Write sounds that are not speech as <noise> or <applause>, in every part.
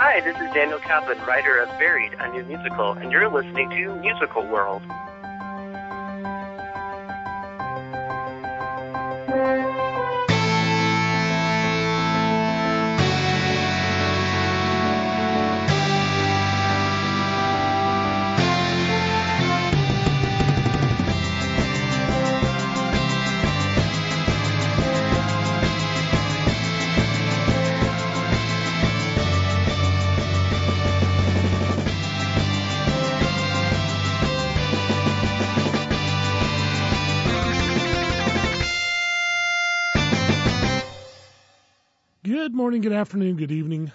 Hi, this is Daniel Kaplan, writer of Buried, a new musical, and you're listening to Musical World. Morning, good afternoon, good evening.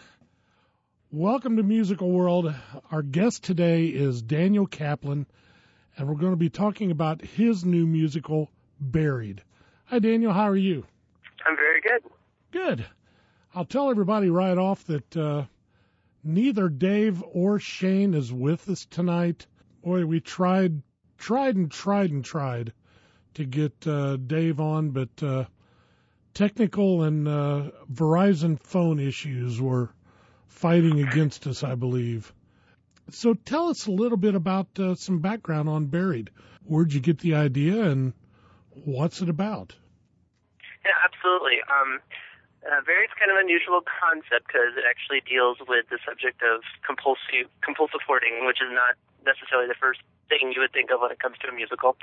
Welcome to Musical World. Our guest today is Daniel Kaplan, and we're going to be talking about his new musical, Buried. Hi, Daniel. How are you? I'm very good. Good. I'll tell everybody right off that uh, neither Dave or Shane is with us tonight. Boy, we tried, tried and tried and tried to get uh, Dave on, but uh, technical and uh, Verizon phone issues were fighting against us, I believe. So tell us a little bit about uh, some background on Buried. Where'd you get the idea and what's it about? Yeah, absolutely. Um, uh, Buried's kind of an unusual concept because it actually deals with the subject of compulsive compulsive hoarding, which is not necessarily the first thing you would think of when it comes to a musical.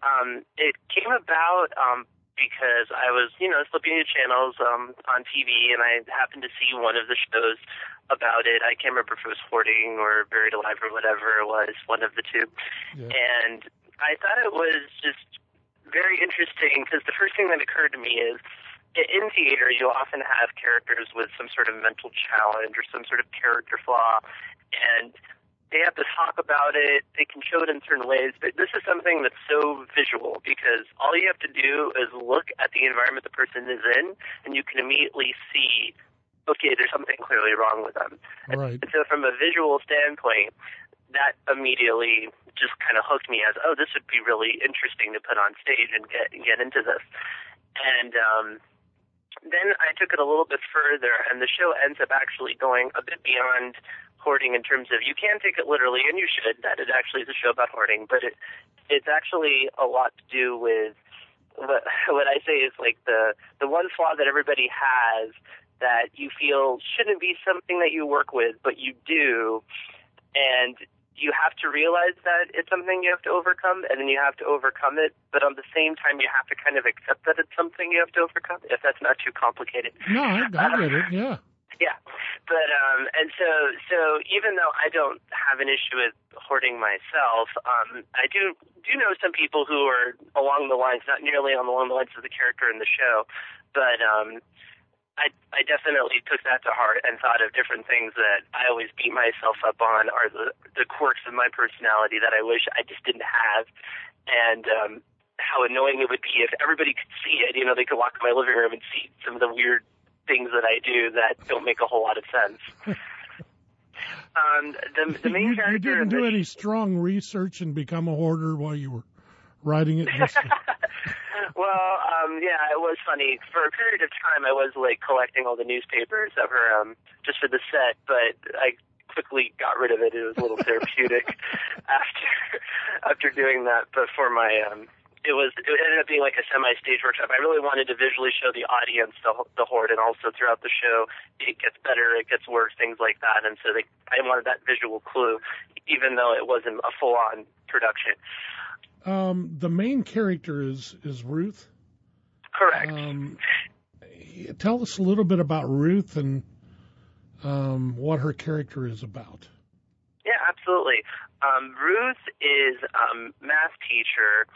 Um, it came about um, because I was, you know, flipping the channels um, on TV, and I happened to see one of the shows about it. I can't remember if it was Hoarding or Buried Alive or whatever it was, one of the two. Yeah. And I thought it was just very interesting because the first thing that occurred to me is in theater, you often have characters with some sort of mental challenge or some sort of character flaw, and they have to talk about it. They can show it in certain ways, but this is something that's so visual because all you have to do is look at the environment the person is in, and you can immediately see, okay, there's something clearly wrong with them. Right. And so, from a visual standpoint, that immediately just kind of hooked me as, oh, this would be really interesting to put on stage and get get into this. And um, then I took it a little bit further, and the show ends up actually going a bit beyond hoarding in terms of you can take it literally, and you should. That it actually is a show about hoarding, but it it's actually a lot to do with what <laughs> what I say is like the the one flaw that everybody has that you feel shouldn't be something that you work with, but you do, and you have to realize that it's something you have to overcome, and then you have to overcome it. But at the same time, you have to kind of accept that it's something you have to overcome. If that's not too complicated. No, I, I get it. Yeah. Yeah, but um, and so so even though I don't have an issue with hoarding myself, um, I do do know some people who are along the lines, not nearly on along the lines of the character in the show, but um, I I definitely took that to heart and thought of different things that I always beat myself up on are the the quirks of my personality that I wish I just didn't have, and um, how annoying it would be if everybody could see it. You know, they could walk in my living room and see some of the weird things that I do that don't make a whole lot of sense. <laughs> um, the, the main you, character. you didn't do any strong research and become a hoarder while you were writing it. <laughs> Just, well, um, yeah, it was funny. For a period of time, I was like collecting all the newspapers that were um, just for the set, but I quickly got rid of it. It was a little therapeutic <laughs> after after doing that. But for my um, it was it ended up being like a semi-stage workshop. I really wanted to visually show the audience the the horde, and also throughout the show, it gets better, it gets worse, things like that. And so they, I wanted that visual clue, even though it wasn't a full-on production. Um, the main character is is Ruth. Correct. Um, tell us a little bit about Ruth and um, what her character is about. Yeah, absolutely. Um, Ruth is um, math teacher,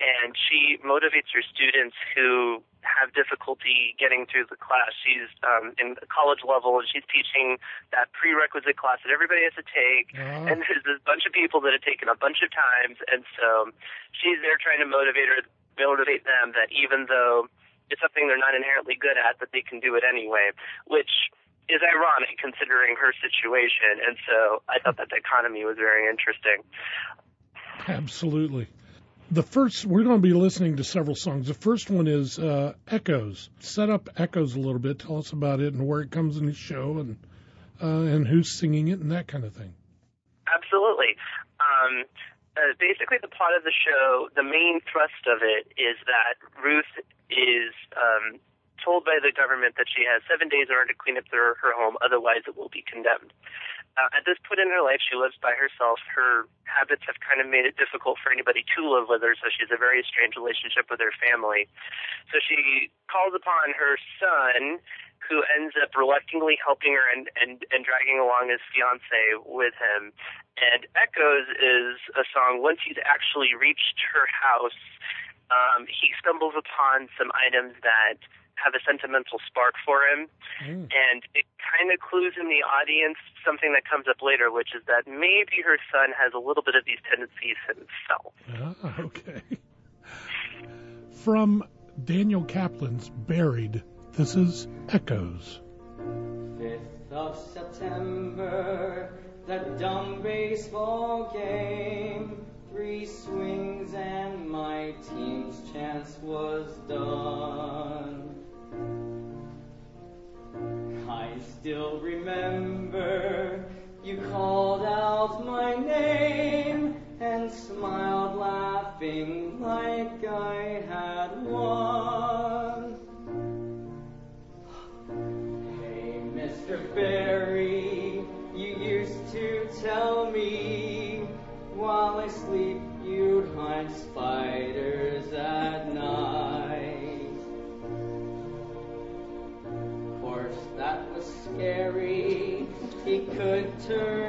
and she motivates her students who have difficulty getting through the class. She's um, in college level, and she's teaching that prerequisite class that everybody has to take. Ah. And there's this bunch of people that have taken a bunch of times, and so she's there trying to motivate her, motivate them that even though it's something they're not inherently good at, that they can do it anyway, which is ironic considering her situation. And so I thought that dichotomy was very interesting. Absolutely. The first, we're going to be listening to several songs. The first one is uh, Echoes. Set up Echoes a little bit. Tell us about it and where it comes in the show and uh, and who's singing it and that kind of thing. Absolutely. Um, uh, basically, the plot of the show, the main thrust of it is that Ruth is um, told by the government that she has seven days in order to clean up her, her home, otherwise it will be condemned. Uh, at this point in her life, she lives by herself. Her habits have kind of made it difficult for anybody to live with her, so she has a very strange relationship with her family. So she calls upon her son, who ends up reluctantly helping her and, and, and dragging along his fiance with him. And Echoes is a song, once he's actually reached her house, um, he stumbles upon some items that have a sentimental spark for him. Mm. And it kind of clues in the audience something that comes up later, which is that maybe her son has a little bit of these tendencies himself. Ah, okay. From Daniel Kaplan's Buried, this is Echoes. 5th of September, the dumb baseball game. Three swings and my team's chance was done. I still remember you called out my name and smiled laughing like I had won. Hey, Mr. Barry, you used to tell me while I sleep you'd hunt spiders could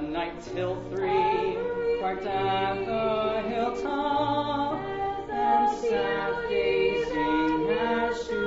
night till three, parked at the hilltop, and sat gazing at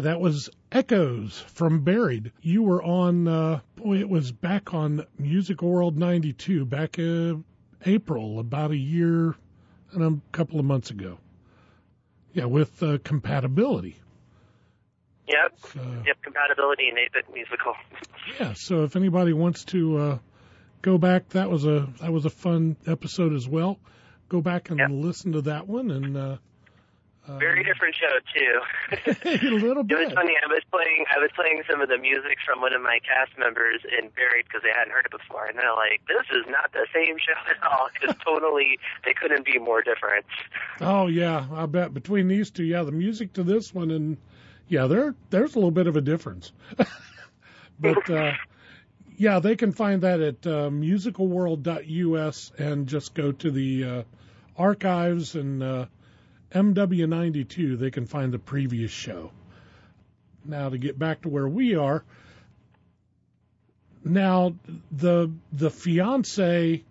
that was Echoes from Buried. You were on, uh, boy, it was back on Music World 92, back uh, April, about a year and a couple of months ago. Yeah, with uh, compatibility. Yep. So, Yep. Compatibility in 8-bit musical. <laughs> yeah. So if anybody wants to uh, go back, that was a that was a fun episode as well. Go back and Yep. listen to that one and. Uh, uh, Very different show too. <laughs> a little bit. It was funny. I was playing. I was playing some of the music from one of my cast members in Buried because they hadn't heard it before, and they're like, "This is not the same show at all." <laughs> Because totally, they couldn't be more different. Oh yeah, I bet between these two, yeah, the music to this one and yeah, there there's a little bit of a difference. <laughs> but uh yeah, they can find that at uh, musicalworld.us and just go to the uh, archives and uh, MW92. They can find the previous show. Now to get back to where we are. Now the the fiance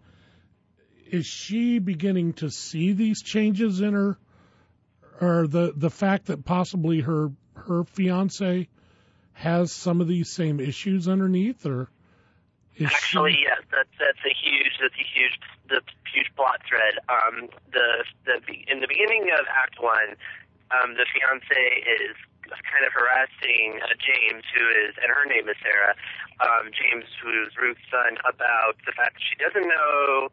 is she beginning to see these changes in her or the the fact that possibly her her fiance has some of these same issues underneath or Actually, she, yes, that's that's a huge that's a huge the huge plot thread. Um, the the in the beginning of Act One, um, the fiance is kind of harassing uh, James, who is and her name is Sarah. Um, James, who's Ruth's son, about the fact that she doesn't know.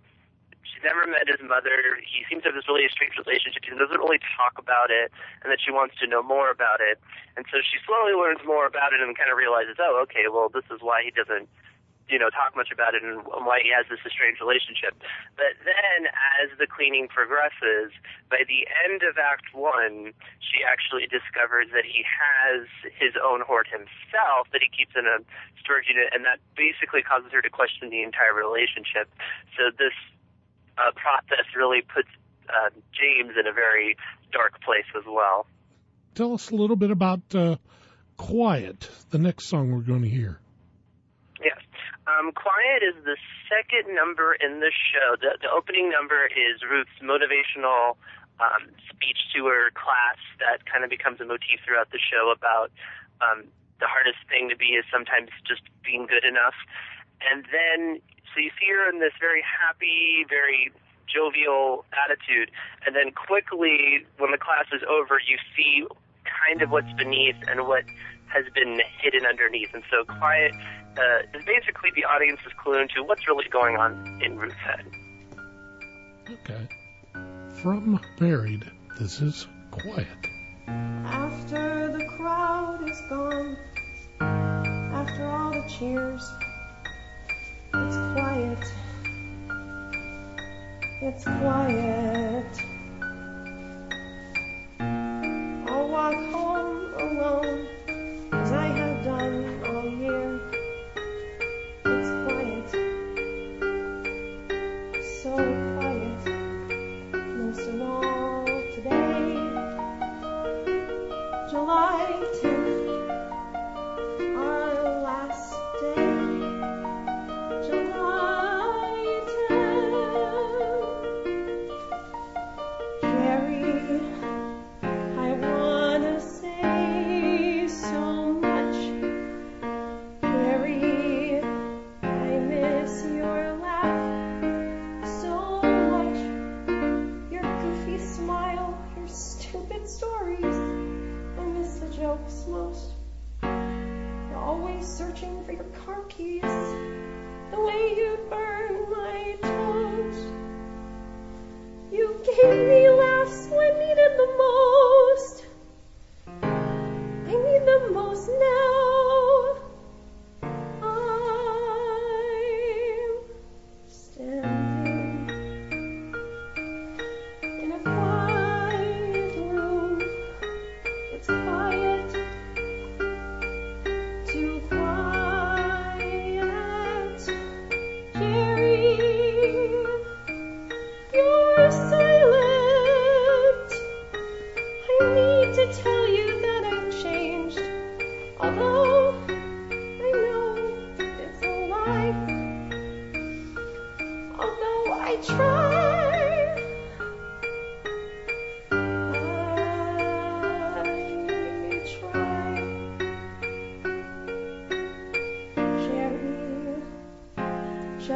She's never met his mother. He seems to have this really strange relationship. He doesn't really talk about it, and that she wants to know more about it. And so she slowly learns more about it and kind of realizes, oh, okay, well, this is why he doesn't you know, talk much about it and why he has this estranged relationship. But then, as the cleaning progresses, by the end of Act One, she actually discovers that he has his own hoard himself that he keeps in a storage unit, and that basically causes her to question the entire relationship. So this uh, process really puts uh, James in a very dark place as well. tell us a little bit about uh, Quiet, the next song we're going to hear. Yes. Um, Quiet is the second number in the show. The, the opening number is Ruth's motivational um, speech to her class that kind of becomes a motif throughout the show about um, the hardest thing to be is sometimes just being good enough. And then, so you see her in this very happy, very jovial attitude. And then quickly, when the class is over, you see kind of what's beneath and what has been hidden underneath. And so Quiet uh, is basically the audience's clue into what's really going on in Ruth's head. Okay. From Buried, this is Quiet. After the crowd is gone, after all the cheers, it's quiet. It's quiet. I'll walk home alone,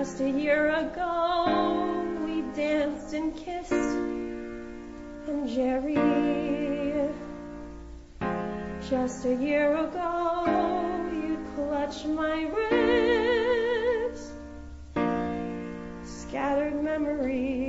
just a year ago we danced and kissed. And Jerry, Just a year ago, you clutched my wrist. Scattered memories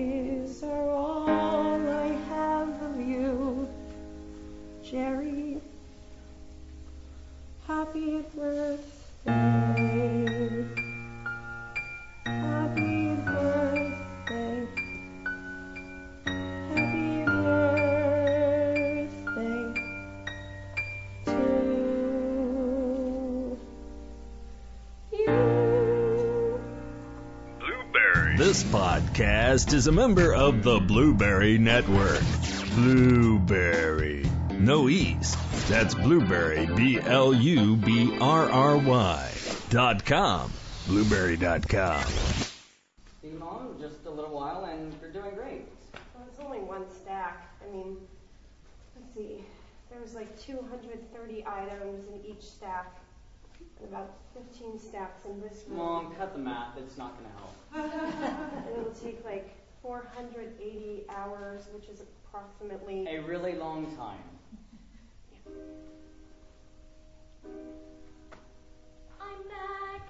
podcast is a member of the Blubrry Network. Blubrry. No E's. That's Blubrry. B L U B R R Y. Dot com. Blubrry dot com. Been mom just a little while and you're doing great. Well, it's only one stack. I mean, let's see. There was like 230 items in each stack, and about 15 stacks in this room. Mom, cut the math. It's not gonna help. <laughs> and it'll take like 480 hours, which is approximately. A really long time. I'm back.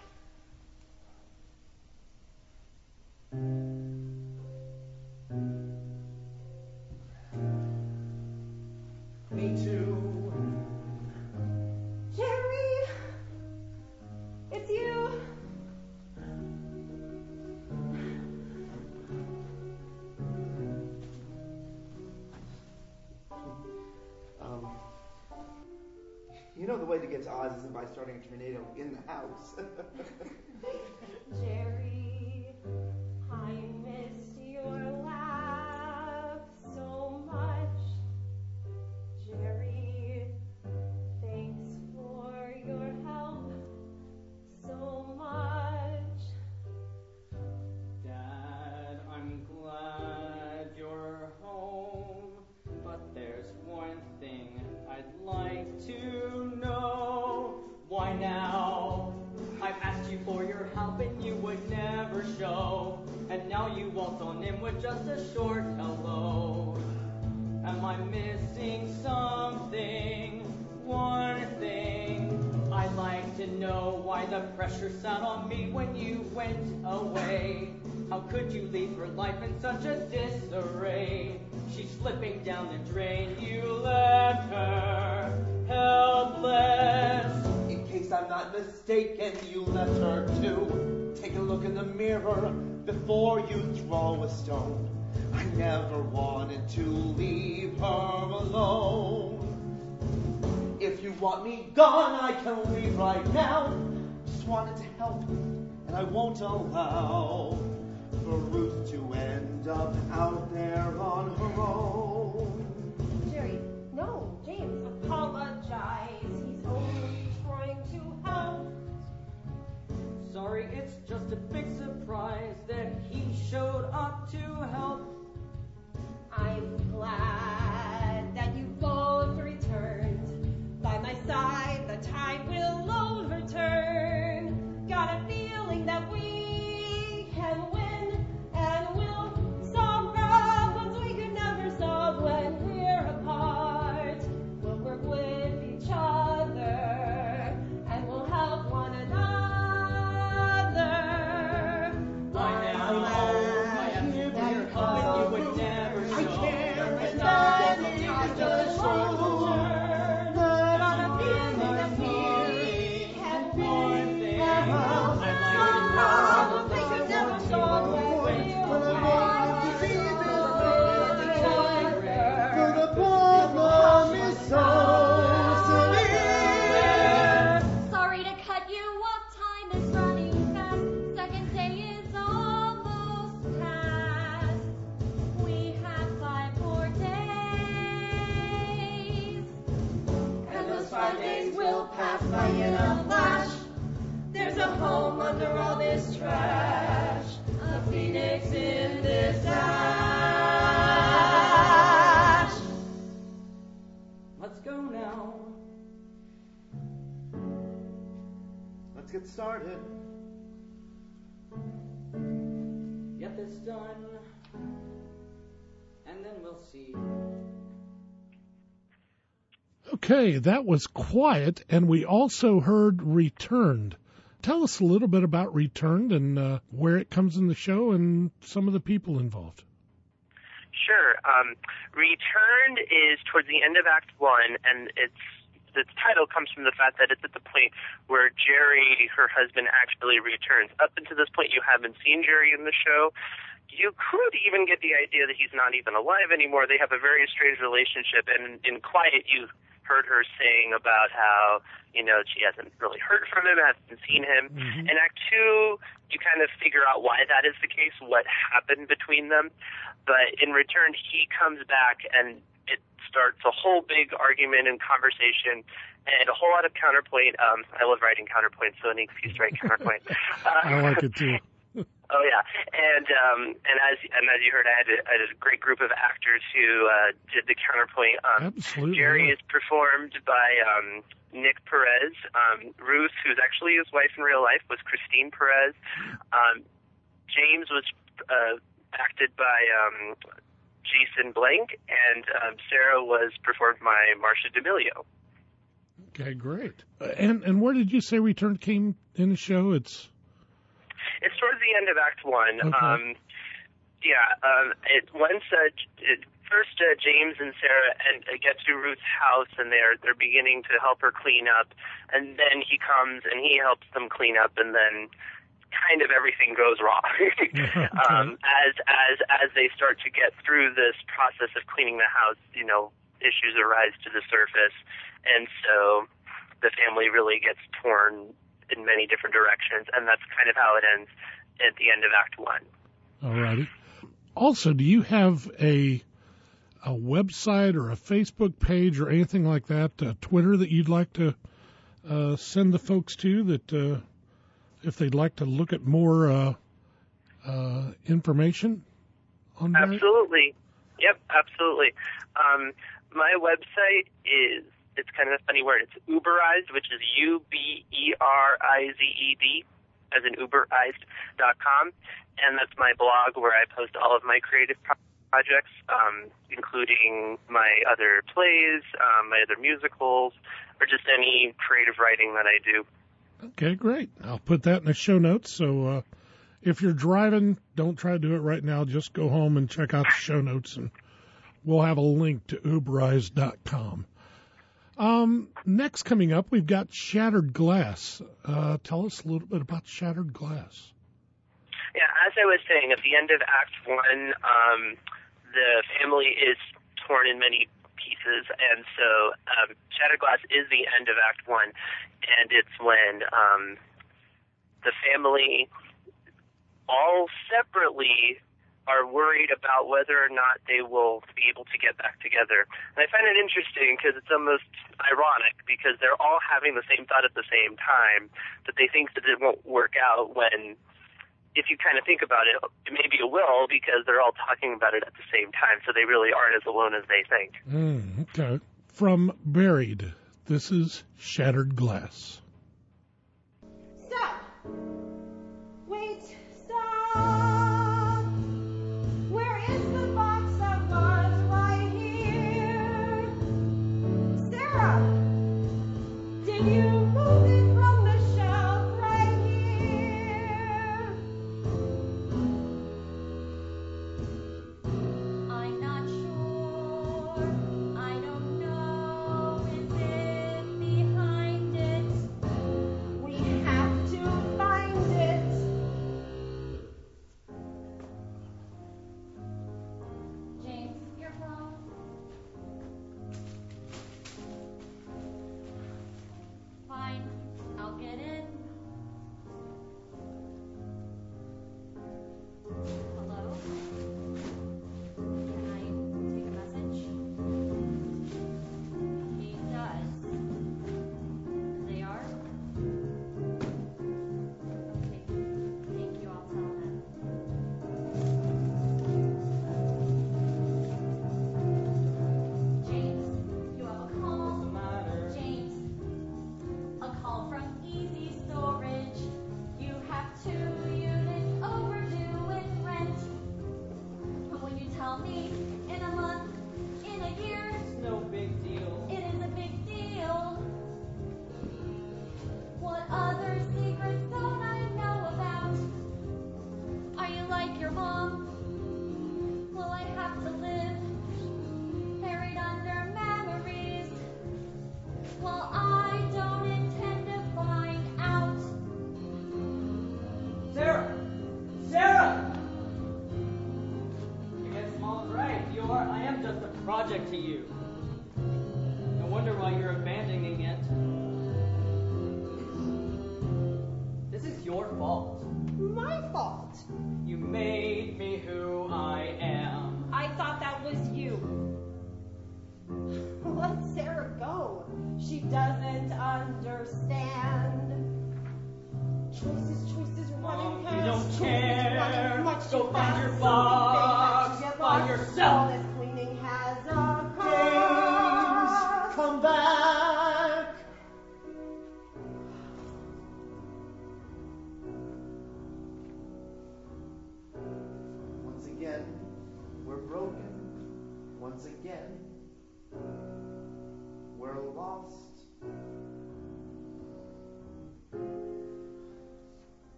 Me too. You know the way to get to Oz isn't by starting a tornado in the house. <laughs> Jerry, pressure sat on me when you went away. How could you leave her life in such a disarray? She's slipping down the drain. You left her helpless. in case I'm not mistaken, you left her too. Take a look in the mirror before you throw a stone. I never wanted to leave her alone. If you want me gone, I can leave right now. Just wanted to help, and I won't allow for Ruth to end up out there on her own. Jerry, no, James, apologize. He's only trying to help. Sorry, it's just a big surprise that he showed up to help. By in a flash. There's a home under all this trash. A phoenix in this ash. Let's go now. Let's get started. Get this done. And then we'll see. Okay, that was quiet, and we also heard returned. Tell us a little bit about returned and uh, where it comes in the show and some of the people involved. Sure. Um, Returned is towards the end of Act One, and it's the title comes from the fact that it's at the point where Jerry, her husband, actually returns. Up until this point, you haven't seen Jerry in the show. You could even get the idea that he's not even alive anymore. They have a very strange relationship, and in Quiet, you heard her saying about how you know she hasn't really heard from him, hasn't seen him. Mhm. In Act Two, you kind of figure out why that is the case, what happened between them. But in return, he comes back and it starts a whole big argument and conversation and a whole lot of counterpoint. Um, I love writing <laughs> counterpoint, so an excuse to write counterpoint. Uh, I like it too. <laughs> Oh yeah, and um, and as and as you heard, I had a, I had a great group of actors who uh, did the counterpoint. Um, Absolutely. Jerry is performed by um, Nick Perez. Um, Ruth, who's actually his wife in real life, was Christine Perez. Um, James was uh, acted by um, Jason Blank, and um, Sarah was performed by Marcia D'Amelio. Okay, great. Uh, and and where did you say return came in the show? It's It's towards the end of Act One. Okay. Um, yeah, um, it once uh, it, first uh, James and Sarah and uh, get to Ruth's house and they're they're beginning to help her clean up, and then he comes and he helps them clean up, and then kind of everything goes wrong. <laughs> <laughs> um, as as as they start to get through this process of cleaning the house, you know, issues arise to the surface, and so the family really gets torn in many different directions, and that's kind of how it ends at the end of Act One. alrighty. Also, do you have a a website or a Facebook page or anything like that, uh, Twitter that you'd like to uh, send the folks to that uh, if they'd like to look at more uh, uh, information on that? Absolutely. Yep, absolutely. Um, my website is it's kind of a funny word. It's Uberized, which is U B E R I Z E D, as in Uberized dot com, and that's my blog where I post all of my creative pro- projects, um, including my other plays, um, my other musicals, or just any creative writing that I do. Okay, great. I'll put that in the show notes. So uh, if you're driving, don't try to do it right now. Just go home and check out the show notes, and we'll have a link to Uberize.com. Um, next coming up, we've got Shattered Glass. Uh, tell us a little bit about Shattered Glass. Yeah, as I was saying, at the end of Act One, um, the family is torn in many pieces, and so um, Shattered Glass is the end of Act One, and it's when um, the family, all separately, are worried about whether or not they will be able to get back together. And I find it interesting because it's almost ironic because they're all having the same thought at the same time that they think that it won't work out when if you kind of think about it, maybe it will because they're all talking about it at the same time, so they really aren't as alone as they think. Mm, okay. From Buried, this is Shattered Glass.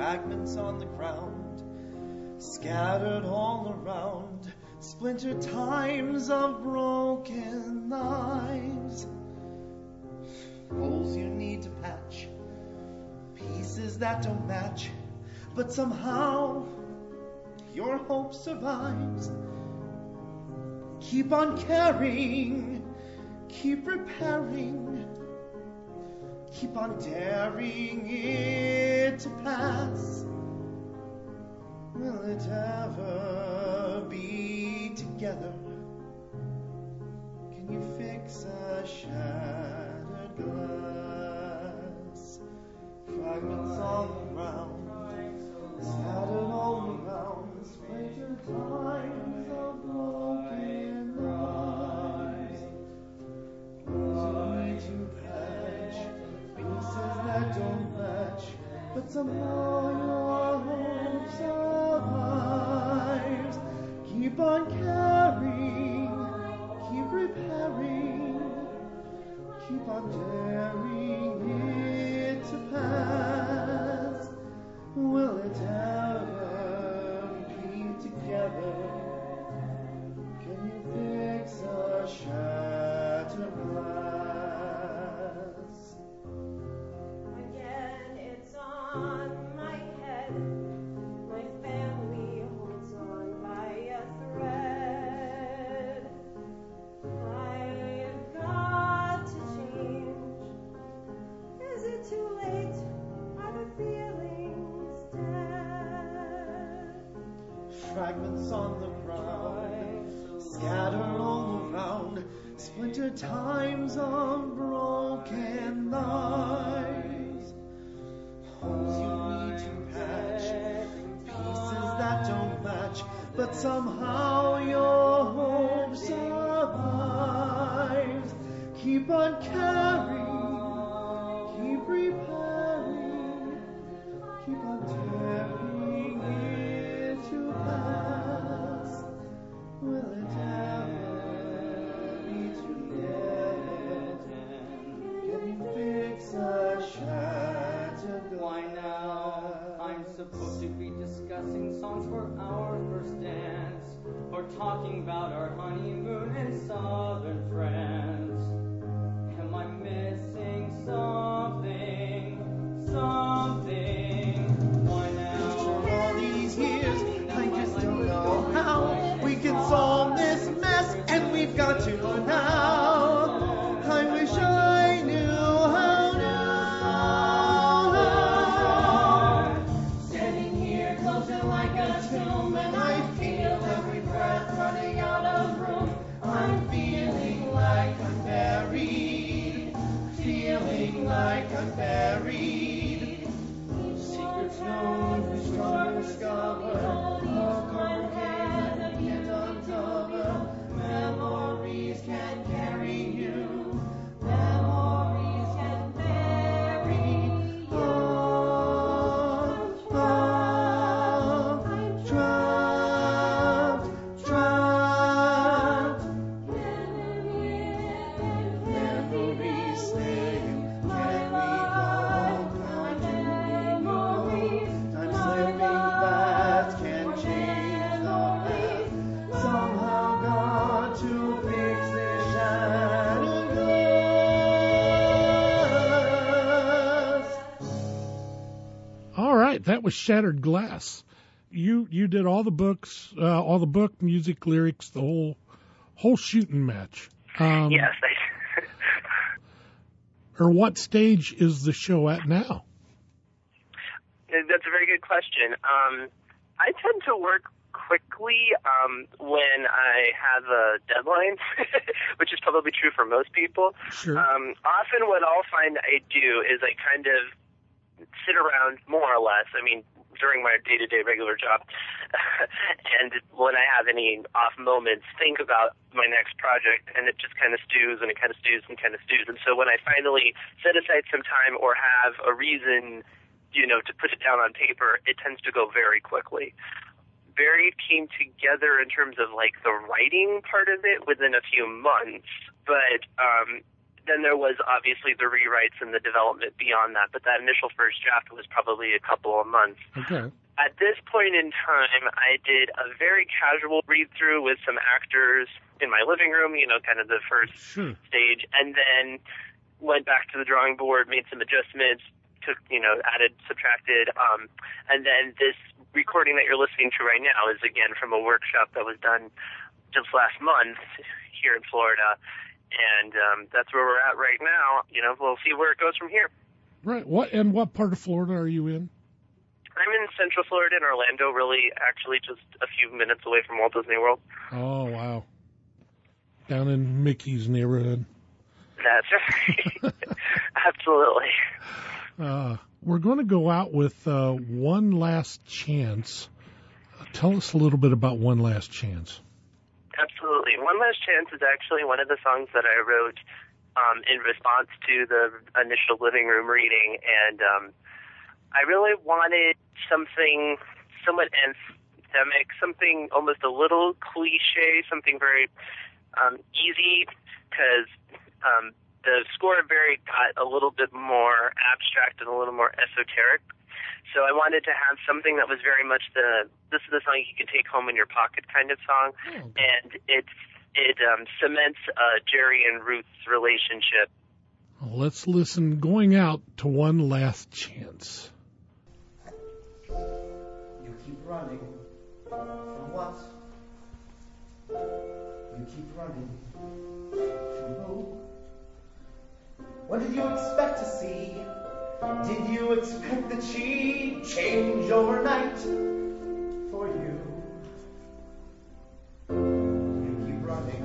Fragments on the ground, scattered all around, splintered times of broken lives. Holes you need to patch, pieces that don't match, but somehow your hope survives. Keep on caring, keep repairing, keep on daring it to pass. Will it ever be together? Can you fix a shattered glass? Fragments the ground, scattered all around, splintered times but somehow your hope survives. Keep on caring, keep repairing, keep on daring it to pass. Will it ever be together? Keep on caring, keep repairing, right, that was Shattered Glass. You you did all the books, uh, all the book, music, lyrics, the whole whole shooting match. Um, yes, I, Or what stage is the show at now? that's a very good question. Um, I tend to work quickly um, when I have a deadline, <laughs> which is probably true for most people. Sure. Um, often, what I'll find I do is I kind of sit around more or less. I mean, during my day-to-day regular job, <laughs> and when I have any off moments, think about my next project, and it just kind of stews and it kind of stews and kind of stews. And so when I finally set aside some time or have a reason, you know, to put it down on paper, it tends to go very quickly. Buried came together in terms of like the writing part of it within a few months, but um, then there was obviously the rewrites and the development beyond that. But that initial first draft was probably a couple of months. Okay. At this point in time, I did a very casual read through with some actors in my living room, you know, kind of the first Sure. stage, and then went back to the drawing board, made some adjustments, took, you know, added, subtracted, um, and then this recording that you're listening to right now is again from a workshop that was done just last month here in Florida, and um, that's where we're at right now. You know, we'll see where it goes from here. Right. What and what part of Florida are you in? I'm in Central Florida in Orlando, really, actually just a few minutes away from Walt Disney World. Oh wow. Down in Mickey's neighborhood. That's right. <laughs> Absolutely. Uh, we're going to go out with uh, one last chance. Tell us a little bit about one last chance. Absolutely. One Last Chance is actually one of the songs that I wrote um, in response to the initial living room reading, and um, I really wanted something somewhat anthemic, something almost a little cliche, something very um, easy, because um, the score very got a little bit more abstract and a little more esoteric. So I wanted to have something that was very much the this is the song you can take home in your pocket kind of song, and it's it um, cements uh, Jerry and Ruth's relationship. Let's listen. Going out to one last chance. You keep running from what? You keep running from who? What did you expect to see? Did you expect that she'd change overnight for you? You keep running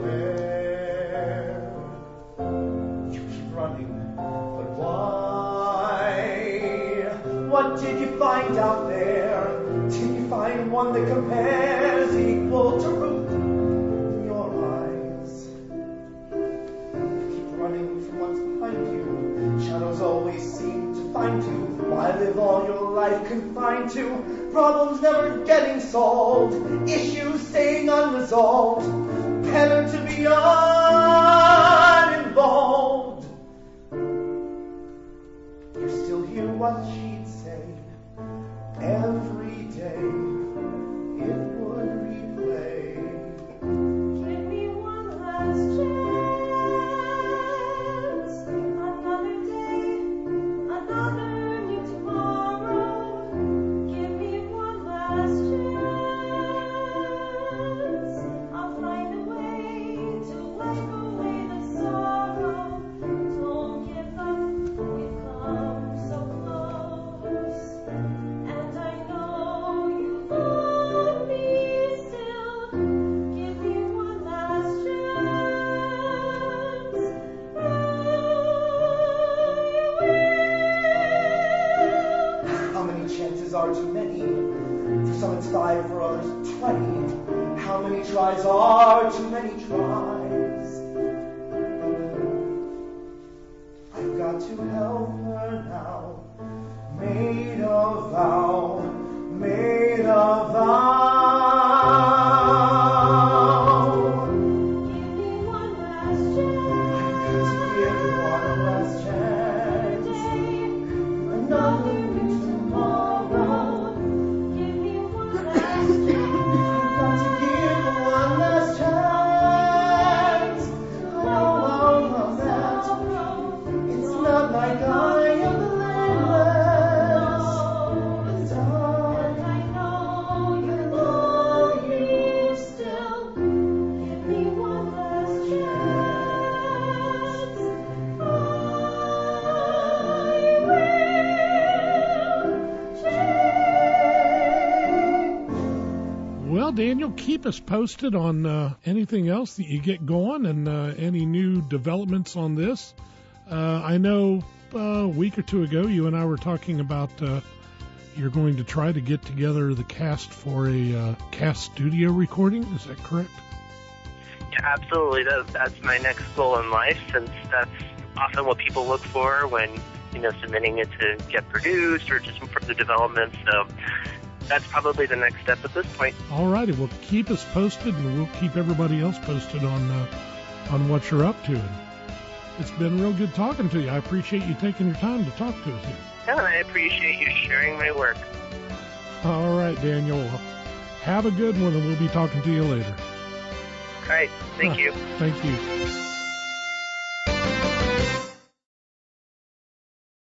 where? You keep running, but why? What did you find out there? Did you find one that compares Live all your life confined to problems never getting solved? Issues staying unresolved. Better to be Daniel, keep us posted on uh, anything else that you get going and uh, any new developments on this. Uh, I know uh, a week or two ago you and I were talking about uh, you're going to try to get together the cast for a uh, cast studio recording. Is that correct? Yeah, absolutely. That, that's my next goal in life, since that's often what people look for when you know submitting it to get produced or just some further development. So that's probably the next step at this point. All righty. Well, keep us posted, and we'll keep everybody else posted on uh, on what you're up to. And it's been real good talking to you. I appreciate you taking your time to talk to us here. Yeah, and I appreciate you sharing my work. All right, Daniel. Have a good one, and we'll be talking to you later. All right, thank you. Thank you.